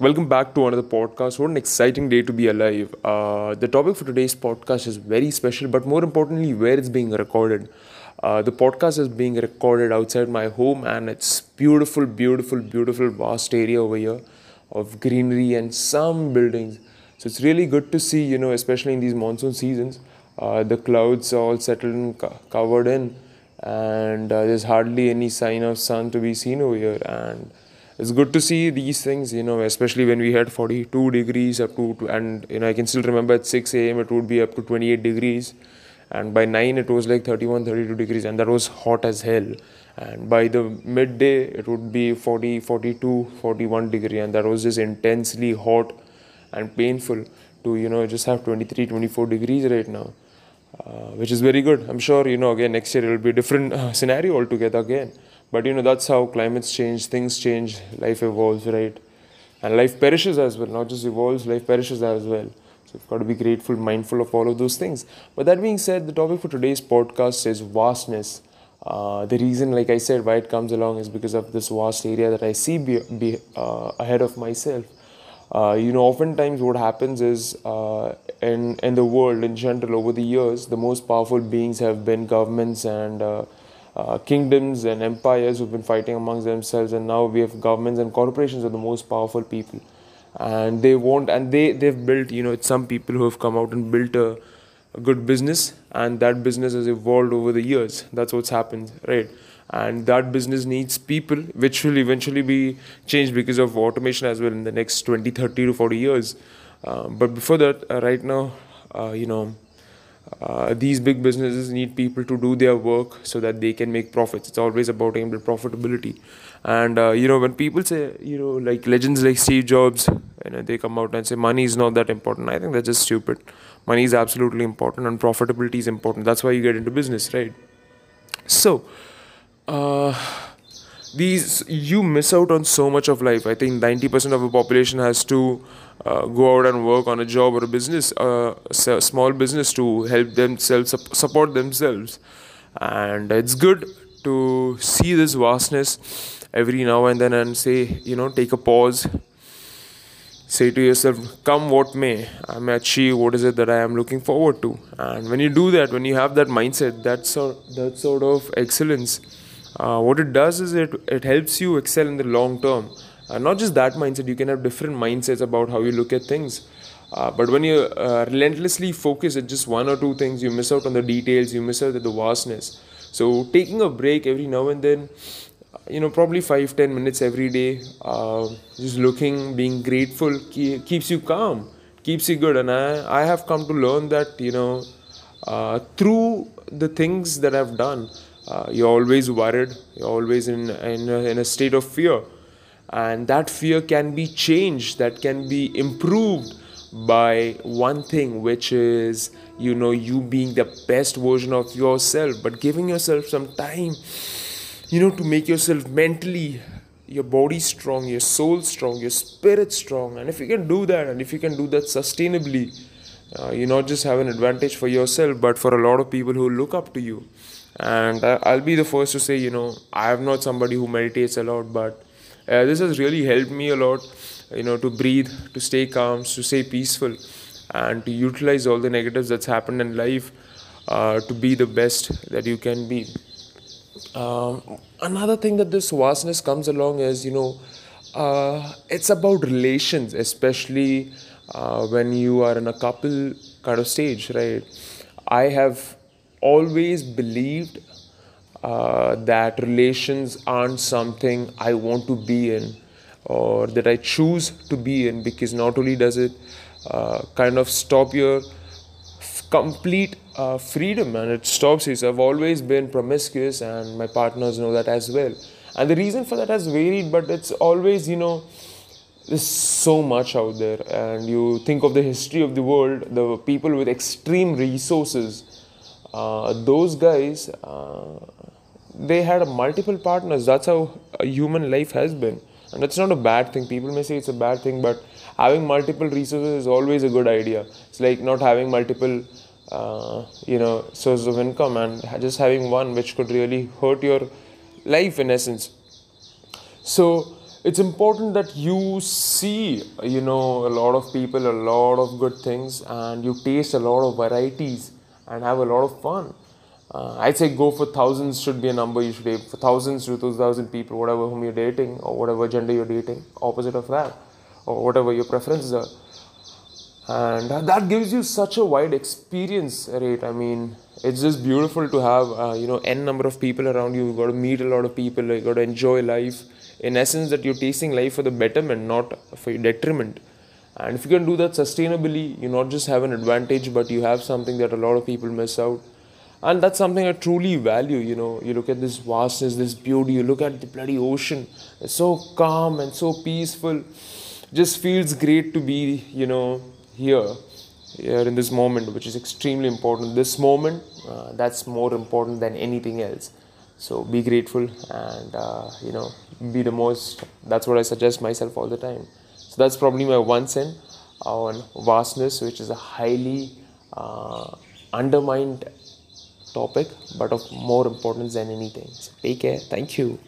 Welcome back to another podcast. What an exciting day to be alive. Uh, the topic for today's podcast is very special, but more importantly, where it's being recorded. Uh, the podcast is being recorded outside my home, and it's beautiful, beautiful, beautiful, vast area over here of greenery and some buildings. So it's really good to see, you know, especially in these monsoon seasons, uh, the clouds are all settled and co- covered in, and uh, there's hardly any sign of sun to be seen over here. And it's good to see these things, you know, especially when we had 42 degrees up to, and you know, I can still remember at 6 a.m. it would be up to 28 degrees, and by 9 it was like 31, 32 degrees, and that was hot as hell. And by the midday it would be 40, 42, 41 degree, and that was just intensely hot and painful to you know just have 23, 24 degrees right now. Uh, which is very good. I'm sure you know again next year it will be a different uh, scenario altogether again. But you know that's how climates change, things change, life evolves, right? And life perishes as well, not just evolves, life perishes as well. So you've got to be grateful, mindful of all of those things. But that being said, the topic for today's podcast is vastness. Uh, the reason, like I said, why it comes along is because of this vast area that I see be, be uh, ahead of myself. Uh, you know, oftentimes what happens is uh, in in the world in general over the years, the most powerful beings have been governments and uh, kingdoms and empires who've been fighting amongst themselves, and now we have governments and corporations are the most powerful people, and they want and they they've built you know it's some people who have come out and built a, a good business, and that business has evolved over the years. That's what's happened, right? and that business needs people which will eventually be changed because of automation as well in the next 20 30 to 40 years uh, but before that uh, right now uh, you know uh, these big businesses need people to do their work so that they can make profits. It's always about aimed at profitability. And uh, you know when people say you know like legends like steve jobs you know they come out and say money is not that important. I think that's just stupid. Money is absolutely important and profitability is important. That's why you get into business right? So uh, these you miss out on so much of life. I think 90% of the population has to uh, go out and work on a job or a business, uh, a small business to help themselves support themselves. And it's good to see this vastness every now and then and say, you know, take a pause. Say to yourself, come what may, I may achieve what is it that I am looking forward to. And when you do that, when you have that mindset, that sort, that sort of excellence, uh, what it does is it it helps you excel in the long term uh, not just that mindset you can have different mindsets about how you look at things. Uh, but when you uh, relentlessly focus at just one or two things you miss out on the details you miss out at the vastness. So taking a break every now and then uh, you know probably five ten minutes every day uh, just looking being grateful keep, keeps you calm keeps you good. And i i have come to learn that you know through the things that i've done uh, you're always worried you're always in in in a state of fear and that fear can be changed that can be improved by one thing which is you know you being the best version of yourself. But giving yourself some time you know to make yourself mentally your body strong your soul strong your spirit strong. And if you can do that and if you can do that sustainably uh, you not just have an advantage for yourself but for a lot of people who look up to you. And I'll be the first to say, you know, I am not somebody who meditates a lot, but uh, this has really helped me a lot, you know, to breathe, to stay calm, to stay peaceful, and to utilize all the negatives that's happened in life uh, to be the best that you can be. Um, another thing that this vastness comes along is, you know, uh, it's about relations, especially uh, when you are in a couple kind of stage, right? I have always believed uh, that relations aren't something I want to be in or that I choose to be in because not only does it uh, kind of stop your f- complete uh, freedom and it stops you. So I've always been promiscuous and my partners know that as well. And the reason for that has varied, but it's always, you know, there's so much out there. And you think of the history of the world, the people with extreme resources uh, those guys uh, they had multiple partners. That's how human life has been. And that's not a bad thing. People may say it's a bad thing but having multiple resources is always a good idea. It's like not having multiple uh, you know sources of income and just having one which could really hurt your life in essence. So it's important that you see you know a lot of people a lot of good things and you taste a lot of varieties and have a lot of fun uh, I'd say go for thousands should be a number you should aim for thousands to two thousand people, whatever whom you're dating or whatever gender you're dating, opposite of that, or whatever your preferences are. And that gives you such a wide experience, rate. I mean, it's just beautiful to have uh, you know n number of people around you. You've got to meet a lot of people. You've got to enjoy life. In essence, that you're tasting life for the betterment, not for your detriment. And if you can do that sustainably, you not just have an advantage, but you have something that a lot of people miss out and that's something I truly value. You know, you look at this vastness, this beauty. You look at the bloody ocean. It's so calm and so peaceful. Just feels great to be, you know, here, here in this moment, which is extremely important. This moment, uh, that's more important than anything else. So be grateful and uh, you know be the most. That's what I suggest myself all the time. So that's probably my one cent on vastness, which is a highly uh, undermined topic but of more importance than anything. So take care. Thank you